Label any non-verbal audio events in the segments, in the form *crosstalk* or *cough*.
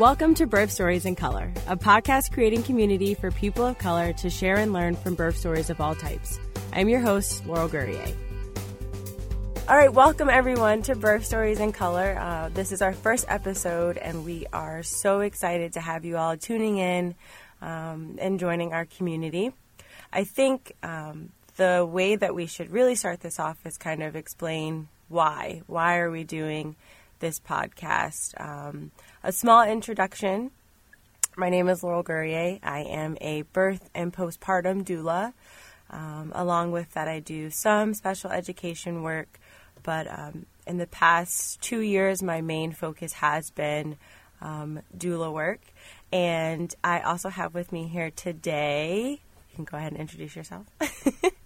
Welcome to Birth Stories in Color, a podcast creating community for people of color to share and learn from birth stories of all types. I'm your host, Laurel Gourrier. All right, welcome everyone to Birth Stories in Color. Uh, this is our first episode, and we are so excited to have you all tuning in um, and joining our community. I think um, the way that we should really start this off is kind of explain why. Why are we doing this podcast? Um, a small introduction. My name is Laurel Gourrier. I am a birth and postpartum doula. Um, along with that, I do some special education work, but um, in the past two years, my main focus has been um, doula work. And I also have with me here today, you can go ahead and introduce yourself. *laughs*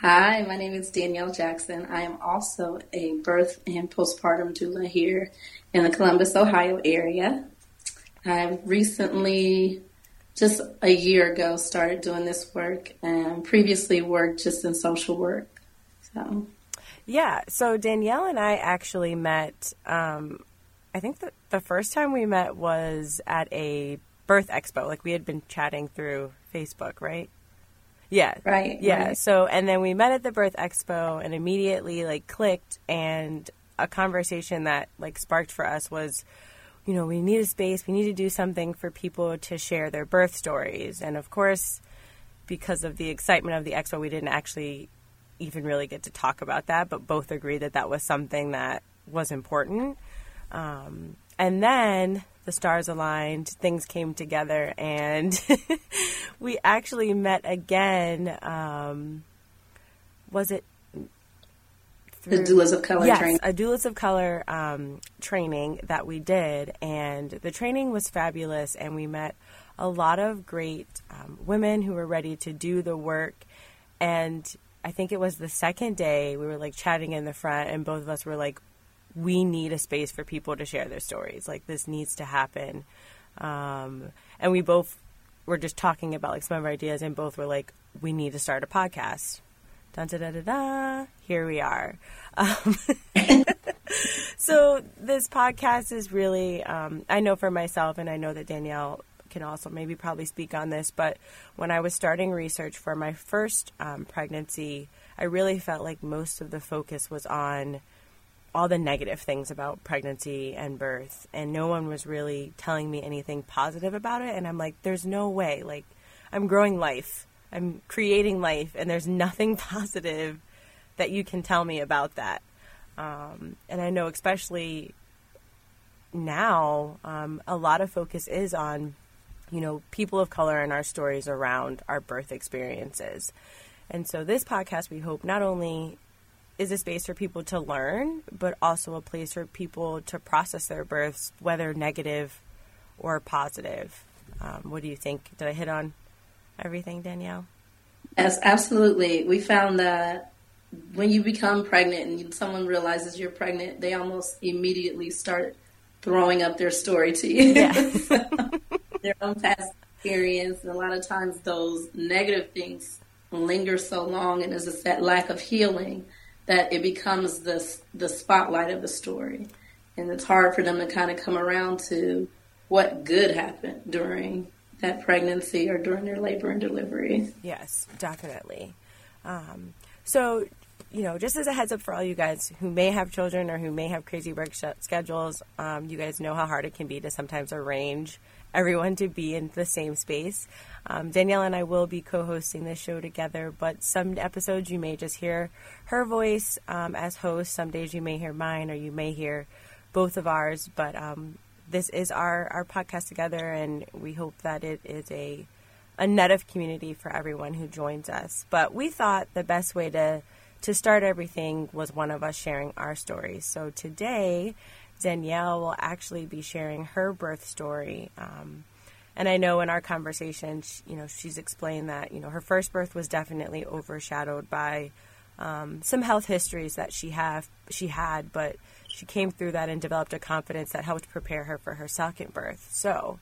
Hi, my name is Danielle Jackson. I am also a birth and postpartum doula here in the Columbus, Ohio area. I recently, just a year ago, started doing this work and previously worked just in social work. So, yeah. So Danielle and I actually met. Um, I think the the first time we met was at a birth expo. Like we had been chatting through Facebook, right? Yeah. Right. Yeah. Right. So, and then we met at the birth expo and immediately like clicked and a conversation that like sparked for us was, you know, we need a space, we need to do something for people to share their birth stories. And of course, because of the excitement of the expo, we didn't actually even really get to talk about that, but both agreed that that was something that was important. Um, and then the stars aligned, things came together, and *laughs* we actually met again. Um, was it the doulas of color yes, training? a doulas of color um, training that we did, and the training was fabulous, and we met a lot of great um, women who were ready to do the work, and I think it was the second day we were like chatting in the front, and both of us were like, we need a space for people to share their stories. Like this needs to happen. Um, and we both were just talking about like some of our ideas, and both were like, we need to start a podcast. Dun da da da da. Here we are. Um, *laughs* so this podcast is really, um, I know for myself, and I know that Danielle can also maybe probably speak on this, but when I was starting research for my first um, pregnancy, I really felt like most of the focus was on all the negative things about pregnancy and birth and no one was really telling me anything positive about it and i'm like there's no way like i'm growing life. I'm creating life and there's nothing *laughs* positive that you can tell me about that. Um, and i know especially now um, a lot of focus is on you know people of color and our stories around our birth experiences. And so this podcast we hope not only is a space for people to learn, but also a place for people to process their births, whether negative or positive. Um, what do you think? Did I hit on everything, Danielle? Yes, absolutely. We found that when you become pregnant and someone realizes you're pregnant, they almost immediately start throwing up their story to you. Yeah. *laughs* their own past experience. And a lot of times those negative things linger so long and there's that lack of healing that it becomes the the spotlight of the story, and it's hard for them to kind of come around to what good happened during that pregnancy or during their labor and delivery. Yes, definitely. Um, so, you know, just as a heads up for all you guys who may have children or who may have crazy work sh- schedules, um, you guys know how hard it can be to sometimes arrange everyone to be in the same space. Um, Danielle and I will be co hosting this show together, but some episodes you may just hear her voice um, as host. Some days you may hear mine or you may hear both of ours, but um, this is our, our podcast together, and we hope that it is a, a net of community for everyone who joins us. But we thought the best way to to start everything was one of us sharing our stories. So today, Danielle will actually be sharing her birth story. Um, and I know in our conversation, you know, she's explained that you know her first birth was definitely overshadowed by um, some health histories that she have she had, but she came through that and developed a confidence that helped prepare her for her second birth. So.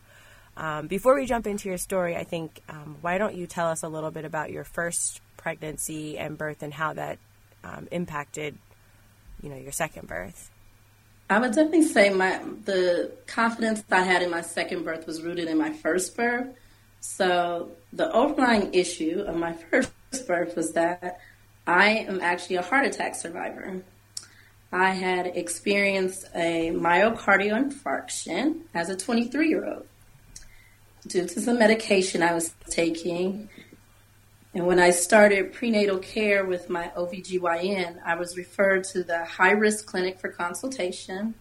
Um, before we jump into your story, I think um, why don't you tell us a little bit about your first pregnancy and birth and how that um, impacted, you know, your second birth. I would definitely say my the confidence I had in my second birth was rooted in my first birth. So the overlying issue of my *laughs* first birth was that I am actually a heart attack survivor. I had experienced a myocardial infarction as a 23 year old due to some medication I was taking. And when I started prenatal care with my OBGYN, I was referred to the high risk clinic for consultation.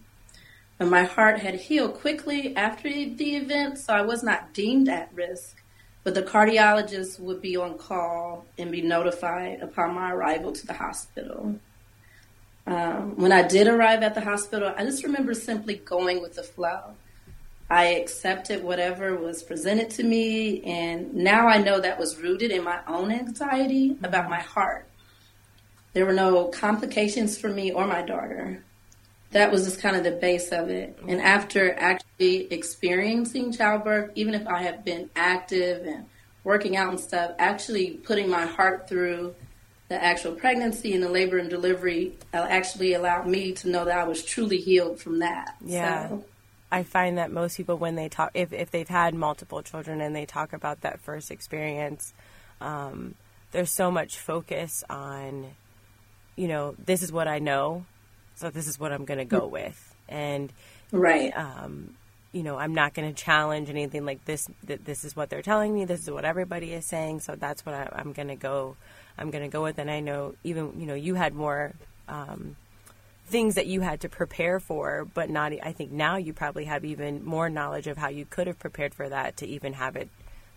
And my heart had healed quickly after the event, so I was not deemed at risk. But the cardiologist would be on call and be notified upon my arrival to the hospital. Um, when I did arrive at the hospital, I just remember simply going with the flow. I accepted whatever was presented to me, and now I know that was rooted in my own anxiety about my heart. There were no complications for me or my daughter. That was just kind of the base of it. And after actually experiencing childbirth, even if I have been active and working out and stuff, actually putting my heart through the actual pregnancy and the labor and delivery uh, actually allowed me to know that I was truly healed from that. Yeah. So, I find that most people, when they talk, if, if they've had multiple children and they talk about that first experience, um, there's so much focus on, you know, this is what I know, so this is what I'm going to go with. And, right. Um, you know, I'm not going to challenge anything like this. That this is what they're telling me. This is what everybody is saying. So that's what I, I'm going to go. I'm going to go with. And I know even you know you had more um, things that you had to prepare for, but not, I think now you probably have even more knowledge of how you could have prepared for that to even have it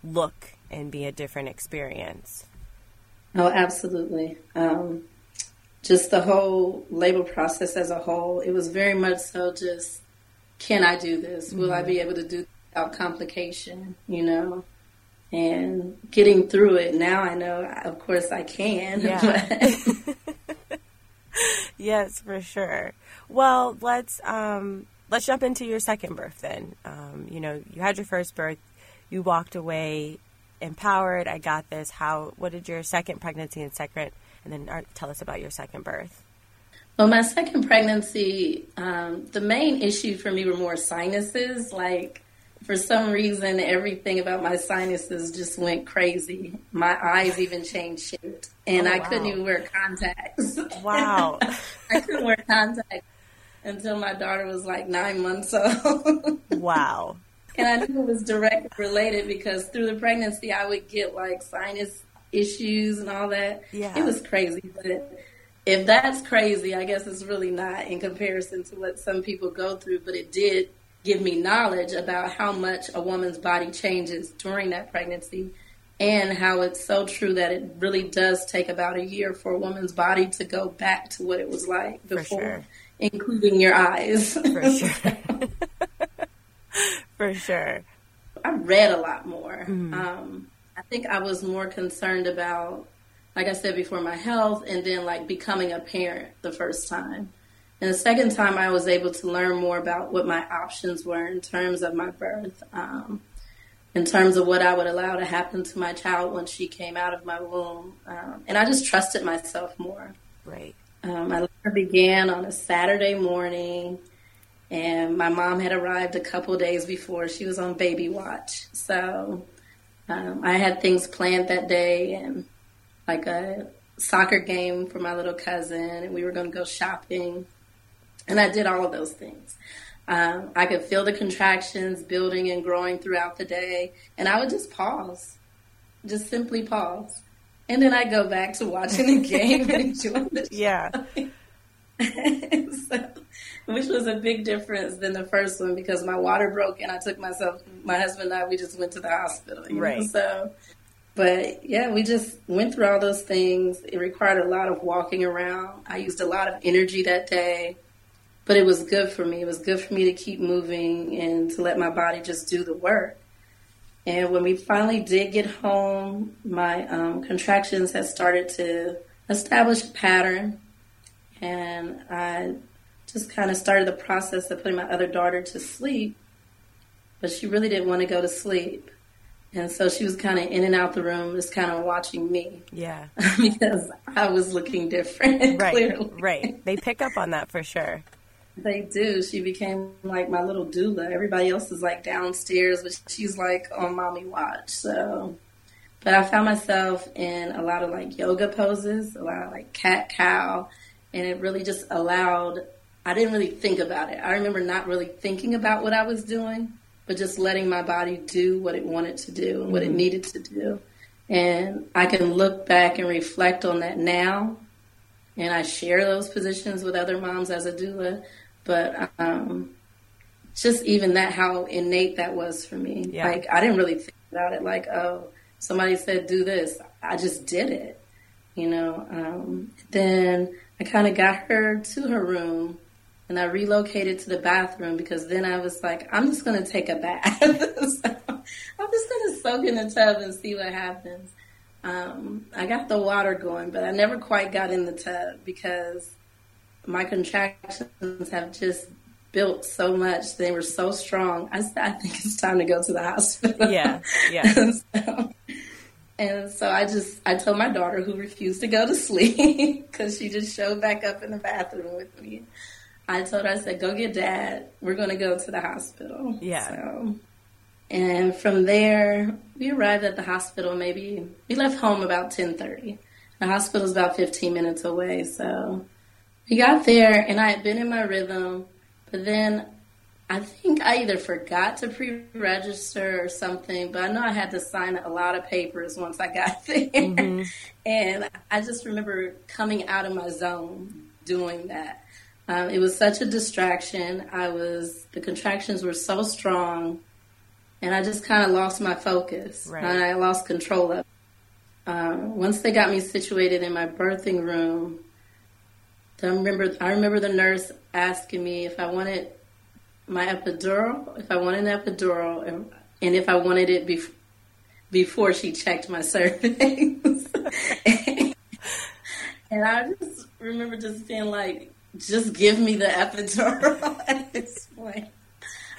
look and be a different experience. Oh, absolutely. Um, just the whole labor process as a whole, it was very much so just, can I do this? Will mm-hmm. I be able to do without complication, you know? And getting through it, now I know, of course I can. *laughs* Yeah. *laughs* *laughs* yes, for sure. Well, let's um, let's jump into your second birth then. Um, you know, you had your first birth, you walked away empowered. I got this. How? What did your second pregnancy and second, and then uh, tell us about your second birth. Well, my second pregnancy, um, the main issue for me were more sinuses, like for some reason, everything about my sinuses just went crazy. My eyes even changed shape, and oh, I couldn't even wear contacts. *laughs* Wow. I couldn't wear contacts until my daughter was like nine months old. *laughs* wow. And I knew it was directly related because through the pregnancy, I would get like sinus issues and all that. Yeah. It was crazy, but if that's crazy, I guess it's really not in comparison to what some people go through, but it did give me knowledge about how much a woman's body changes during that pregnancy and how it's so true that it really does take about a year for a woman's body to go back to what it was like before, sure. including your eyes. For sure. *laughs* For sure. I read a lot more. Mm. Um, I think I was more concerned about, like I said before, my health and then like becoming a parent the first time. And the second time, I was able to learn more about what my options were in terms of my birth, um, in terms of what I would allow to happen to my child when she came out of my womb. Um, and I just trusted myself more. Right. Um, my labor began on a Saturday morning, and my mom had arrived a couple days before. She was on baby watch. So um, I had things planned that day and like a soccer game for my little cousin, and we were going to go shopping. And I did all of those things. Um, I could feel the contractions building and growing throughout the day, and I would just pause, just simply pause. And then I go back to watching the game and *laughs* enjoying the show. Yeah. *laughs* so, which was a big difference than the first one because my water broke and I took myself, my husband and I, we just went to the hospital. right. Know? So, but yeah, we just went through all those things. It required a lot of walking around. I used a lot of energy that day but it was good for me. It was good for me to keep moving and to let my body just do the work. And when we finally did get home, my um, contractions had started to establish a pattern, and I just kind of started the process of putting my other daughter to sleep. But she really didn't want to go to sleep. And so she was kind of in and out the room, just kind of watching me. Yeah. *laughs* because I was looking different. *laughs* Right. Clearly. Right. They pick up on that for sure. They do. She became like my little doula. Everybody else is like downstairs, but she's like on mommy watch. So, but I found myself in a lot of like yoga poses, a lot of like cat cow, and it really just allowed. I didn't really think about it. I remember not really thinking about what I was doing, but just letting my body do what it wanted to do and what mm-hmm. it needed to do. And I can look back and reflect on that now. And I share those positions with other moms as a doula. But um, just even that, how innate that was for me. Yeah. Like, I didn't really think about it like, oh, somebody said do this. I just did it, you know. Um, then I kind of got her to her room and I relocated to the bathroom because then I was like, I'm just going to take a bath. *laughs* so I'm just going to soak in the tub and see what happens. Um, I got the water going, but I never quite got in the tub because my contractions have just built so much. They were so strong. I, I think it's time to go to the hospital. Yeah, yeah. and, *laughs* so, and so I just I told my daughter who refused to go to sleep *laughs* because she just showed back up in the bathroom with me. I told her, I said, go get dad. We're going to go to the hospital. Yeah. So, and from there, we arrived at the hospital maybe, we left home about 1030. The hospital's about 15 minutes away. So we got there and I had been in my rhythm, but then I think I either forgot to pre-register or something, but I know I had to sign a lot of papers once I got *laughs* there. Mm-hmm. And I just remember coming out of my zone doing that. Um, it was such a distraction. I was the contractions were so strong, and I just kind of lost my focus. Right. And I lost control of. It. Um, once they got me situated in my birthing room, I remember I remember the nurse asking me if I wanted my epidural, if I wanted an epidural, and, and if I wanted it bef- before she checked my *laughs* cervix. and I just remember just being like, just give me the epidural *laughs* at this point.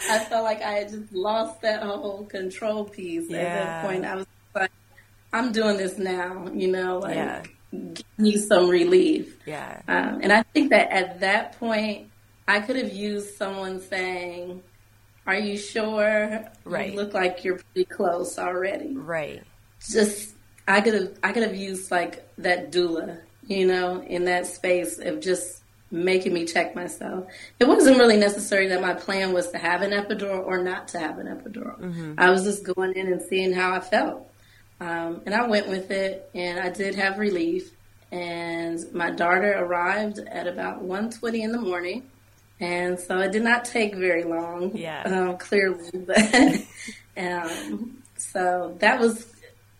I felt like I had just lost that whole control piece. Yeah. At that point, I was like, I'm doing this now, you know, like, yeah. give me some relief. Yeah. Um, and I think that at that point, I could have used someone saying, Are you sure? Right. You look like you're pretty close already. Right. Just, I could have, I could have used like that doula, you know, in that space of just making me check myself. It wasn't really necessary that my plan was to have an epidural or not to have an epidural. Mm-hmm. I was just going in and seeing how I felt. Um, and I went with it, and I did have relief. And my daughter arrived at about 1.20 in the morning. And so it did not take very long, yeah. Um, clearly. *laughs* But um, so that was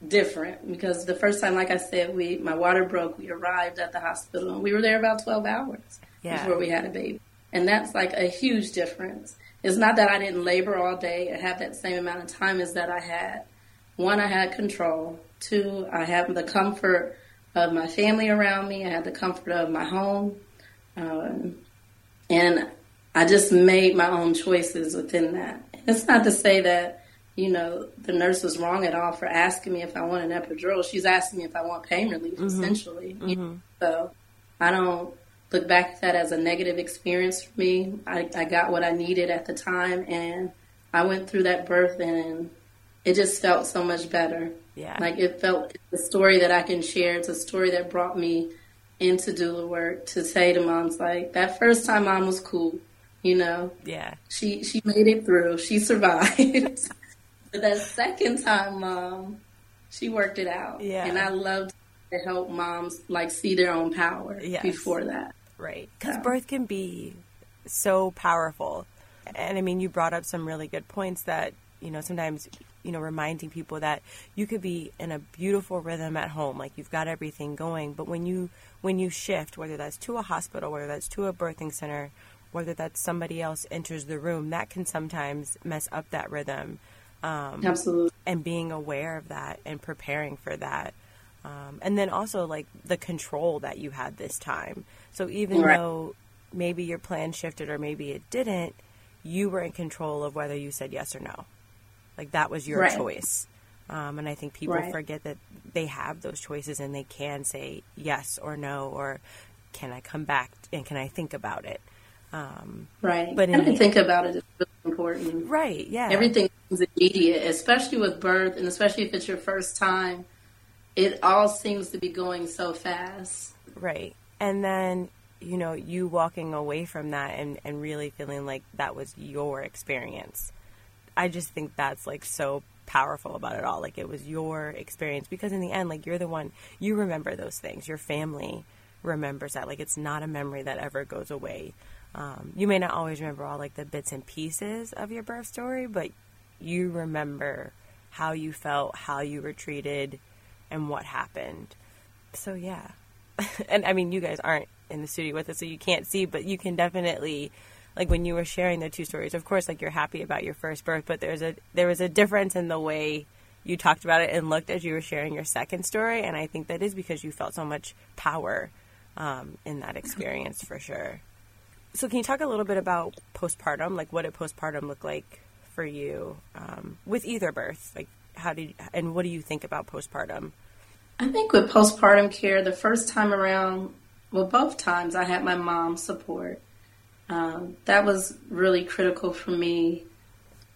different because the first time, like I said, we my water broke. We arrived at the hospital and we were there about twelve hours yeah. before we had a baby, and that's like a huge difference. It's not that I didn't labor all day and have that same amount of time as that I had. One, I had control. Two, I had the comfort of my family around me. I had the comfort of my home, um, and I just made my own choices within that. It's not to say that you know, the nurse was wrong at all for asking me if I want an epidural. She's asking me if I want pain relief, mm-hmm. essentially. Mm-hmm. So I don't look back at that as a negative experience for me. I, I got what I needed at the time, and I went through that birth, and it just felt so much better. Yeah. Like it felt the story that I can share. It's a story that brought me into doula work to say to moms like that first time mom was cool, you know. Yeah. She she made it through. She *laughs* survived. But that second time, mom, she worked it out. Yeah. And I loved to help moms like see their own power yes. before that. Right. Because so. birth can be so powerful. And I mean, you brought up some really good points that, you know, sometimes, you know, reminding people that you could be in a beautiful rhythm at home, like you've got everything going. But when you, when you shift, whether that's to a hospital, whether that's to a birthing center, whether that's somebody else enters the room, that can sometimes mess up that rhythm. Um, Absolutely. And being aware of that and preparing for that. Um, and then also like the control that you had this time. So even right. though maybe your plan shifted or maybe it didn't, you were in control of whether you said yes or no. Like that was your right. choice. Um, and I think people right. forget that they have those choices and they can say yes or no or can I come back and can I think about it. Um, right. But in the- think about it important. right. Yeah. Everything is immediate, especially with birth, and especially if it's your first time. It all seems to be going so fast. Right. And then, you know, you walking away from that and, and really feeling like that was your experience. I just think that's like so powerful about it all. Like it was your experience because in the end, like you're the one, you remember those things. Your family remembers that. Like it's not a memory that ever goes away. Um, you may not always remember all like the bits and pieces of your birth story, but you remember how you felt, how you were treated, and what happened. So yeah, *laughs* and I mean, you guys aren't in the studio with us, so you can't see, but you can definitely, like when you were sharing the two stories. Of course, like you're happy about your first birth, but there's a there was a difference in the way you talked about it and looked as you were sharing your second story, and I think that is because you felt so much power um, in that experience for sure. So, can you talk a little bit about postpartum? Like, what did postpartum look like for you um, with either birth? Like, how did and what do you think about postpartum? I think with postpartum care, the first time around, well, both times I had my mom's support. Um, that was really critical for me.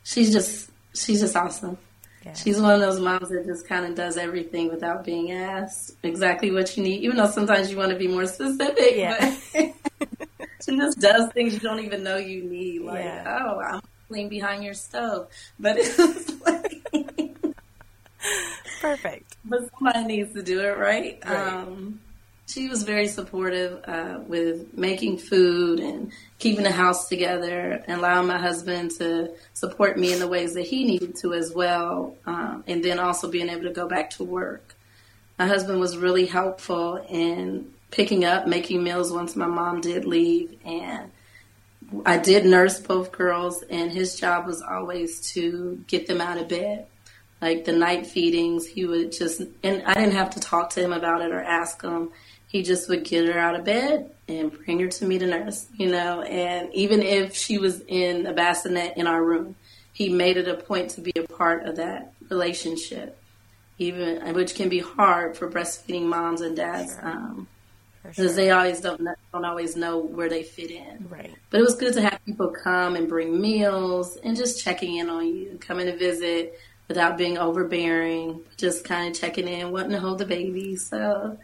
She's just, she's just awesome. Yeah. She's one of those moms that just kind of does everything without being asked exactly what you need, even though sometimes you want to be more specific. Yeah. But *laughs* *laughs* she just does things you don't even know you need. Like, Yeah. oh, I'm clean behind your stove. But *laughs* it's like, Perfect. but somebody needs to do it, right? Right. Um, she was very supportive uh, with making food and keeping the house together and allowing my husband to support me in the ways that he needed to as well. Um, and then also being able to go back to work. My husband was really helpful in picking up, making meals once my mom did leave. And I did nurse both girls, and his job was always to get them out of bed like the night feedings, he would just, and I didn't have to talk to him about it or ask him. He just would get her out of bed and bring her to me to nurse, you know, and even if she was in a bassinet in our room, he made it a point to be a part of that relationship, even, which can be hard for breastfeeding moms and dads, um, because sure. they always don't, don't always know where they fit in. Right. But it was good to have people come and bring meals and just checking in on you, coming to visit without being overbearing, just kind of checking in, wanting to hold the baby. So,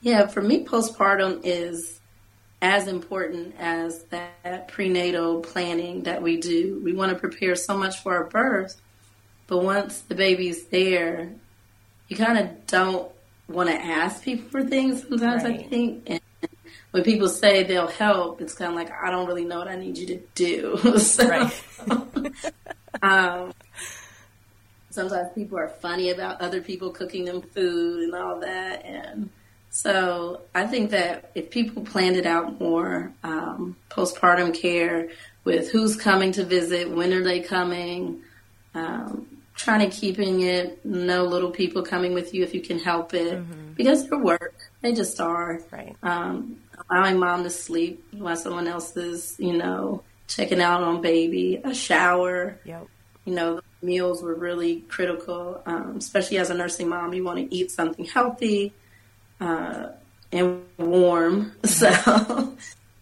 yeah, for me, postpartum is as important as that prenatal planning that we do. We want to prepare so much for our birth, but once the baby's there, you kind of don't want to ask people for things sometimes, I think. And when people say they'll help, it's kind of like, I don't really know what I need you to do. *laughs* so, Right. *laughs* um, sometimes people are funny about other people cooking them food and all that. And so I think that if people planned it out more, um, postpartum care with who's coming to visit, when are they coming, um, trying to keeping it no little people coming with you if you can help it because they're work. They just are Right. um, allowing mom to sleep while someone else is, you know, checking out on baby, a shower. Yep. You know, meals were really critical, um, especially as a nursing mom. You want to eat something healthy uh, and warm, *laughs* so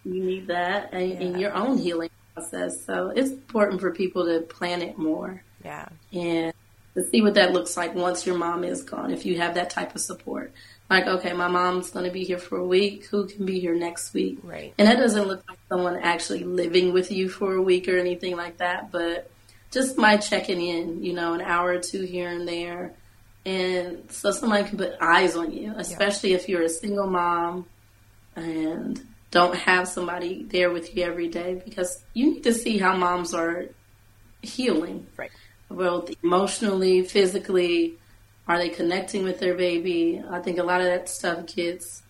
you need that and, in Yeah. your own healing process. So it's important for people to plan it more Yeah. and to see what that looks like once your mom is gone. If you have that type of support, like okay, my mom's going to be here for a week. Who can be here next week? Right. And that doesn't look like someone actually living with you for a week or anything like that, but just my checking in, you know, an hour or two here and there. And so somebody can put eyes on you, especially if you're a single mom and don't have somebody there with you every day because you need to see how moms are healing Right. Both emotionally, physically. Are they connecting with their baby? I think a lot of that stuff gets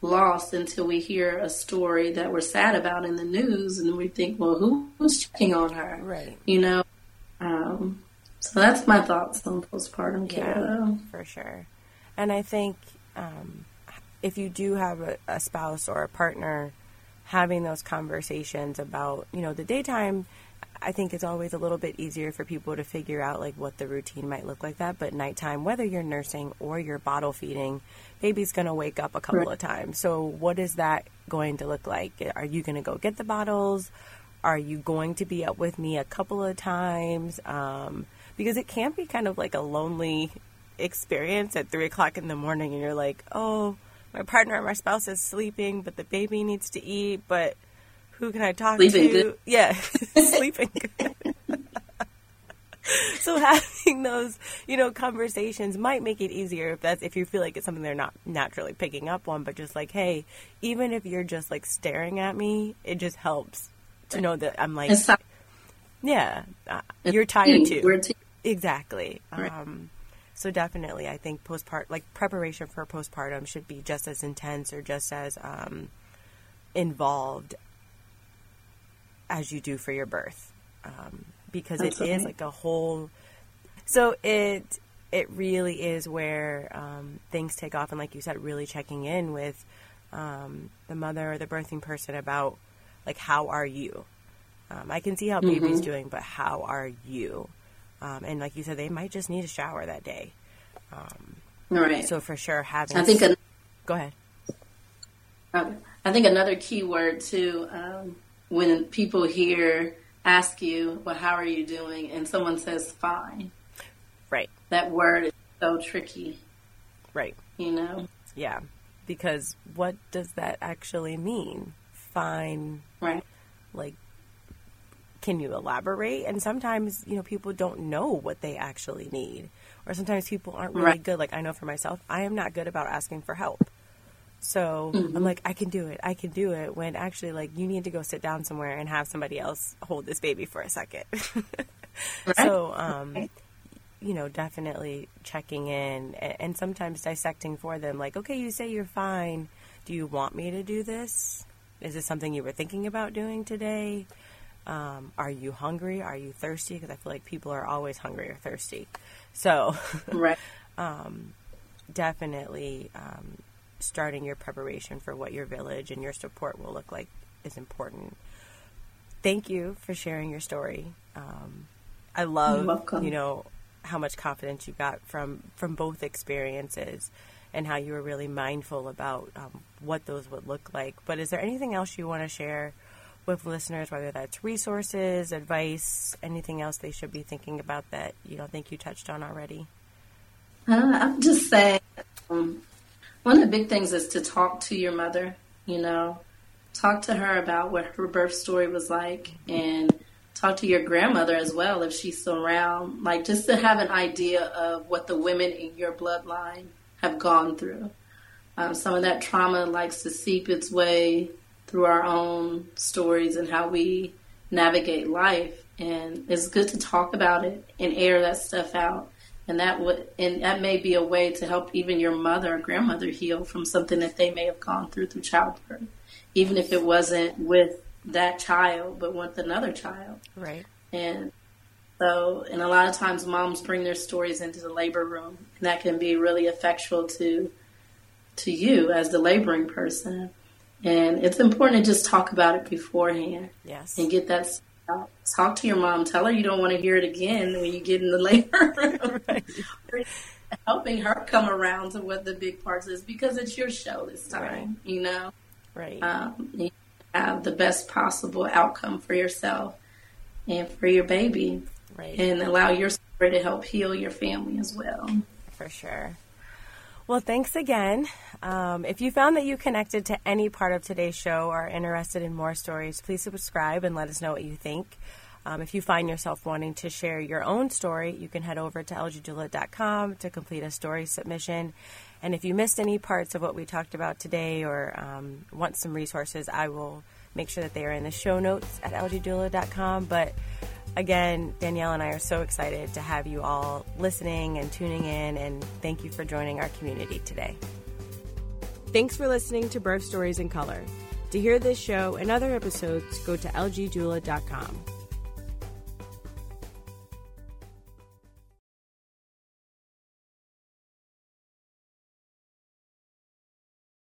lost until we hear a story that we're sad about in the news, and we think, well, who, who's checking on her? Right. You know. Um, so that's my thoughts on postpartum care. Yeah. Though. for sure. And I think um, if you do have a, a spouse or a partner, having those conversations about, you know, the daytime, I think it's always a little bit easier for people to figure out like what the routine might look like that. But nighttime, whether you're nursing or you're bottle feeding, baby's going to wake up a couple right. of times. So what is that going to look like? Are you going to go get the bottles? Are you going to be up with me a couple of times? Um, because it can be kind of like a lonely experience at three o'clock in the morning, and you're like, oh, my partner or my spouse is sleeping, but the baby needs to eat, but who can I talk sleeping to? Good. Yeah, *laughs* *laughs* sleeping good. *laughs* so having those, you know, conversations might make it easier if that's if you feel like it's something they're not naturally picking up on, but just like, hey, even if you're just like staring at me, it just helps to know that I'm like, yeah, uh, you're tired too. Exactly. Um, so definitely, I think postpartum, like preparation for postpartum should be just as intense or just as um, involved as you do for your birth, um, because Absolutely. it is like a whole. So it it really is where um, things take off, and like you said, really checking in with um, the mother or the birthing person about like how are you. Um, I can see how mm-hmm. baby's doing, but how are you? Um, and like you said, they might just need a shower that day. Um, right. So for sure, having. I think. An- go ahead. I think another key word too, um, when people hear ask you, "Well, how are you doing?" and someone says, "Fine." Right. That word is so tricky. Right. You know. Yeah, because what does that actually mean? Fine. Right. Like can you elaborate? And sometimes, you know, people don't know what they actually need. Or sometimes people aren't really right. good. Like I know for myself, I am not good about asking for help. So mm-hmm. I'm like, I can do it. I can do it. When actually, like, you need to go sit down somewhere and have somebody else hold this baby for a second. *laughs* right. So, um, you know, definitely checking in and, and sometimes dissecting for them. Like, okay, you say you're fine. Do you want me to do this? Is this something you were thinking about doing today? Um, are you hungry? Are you thirsty? Because I feel like people are always hungry or thirsty. So, *laughs* right. um, definitely um, starting your preparation for what your village and your support will look like is important. Thank you for sharing your story. Um, I love, you know, how much confidence you got from from both experiences, and how you were really mindful about um, what those would look like. But is there anything else you want to share? with listeners, whether that's resources, advice, anything else they should be thinking about that you don't think you touched on already? Uh, I'm just saying, um, one of the big things is to talk to your mother, you know, talk to her about what her birth story was like and talk to your grandmother as well if she's around, like just to have an idea of what the women in your bloodline have gone through. Um, some of that trauma likes to seep its way through our own stories and how we navigate life. And it's good to talk about it and air that stuff out. And that would, and that may be a way to help even your mother or grandmother heal from something that they may have gone through through childbirth, even if it wasn't with that child, but with another child. Right. And so, and a lot of times moms bring their stories into the labor room, and that can be really effectual to to you as the laboring person. And it's important to just talk about it beforehand. Yes. And get that Talk to your mom. Tell her you don't want to hear it again when you get in the *laughs* labor. right. *laughs* Helping her come around to what the big parts is because it's your show this time, right. you know? Right. Um, you have the best possible outcome for yourself and for your baby. Right. And allow your story to help heal your family as well. For sure. Well, thanks again. Um, if you found that you connected to any part of today's show or are interested in more stories, please subscribe and let us know what you think. Um, if you find yourself wanting to share your own story, you can head over to lgdoula.com to complete a story submission. And if you missed any parts of what we talked about today or um, want some resources, I will make sure that they are in the show notes at lgdoula.com. But again, Danielle and I are so excited to have you all listening and tuning in, and thank you for joining our community today. Thanks for listening to Birth Stories in Color. To hear this show and other episodes, go to lgdoula.com.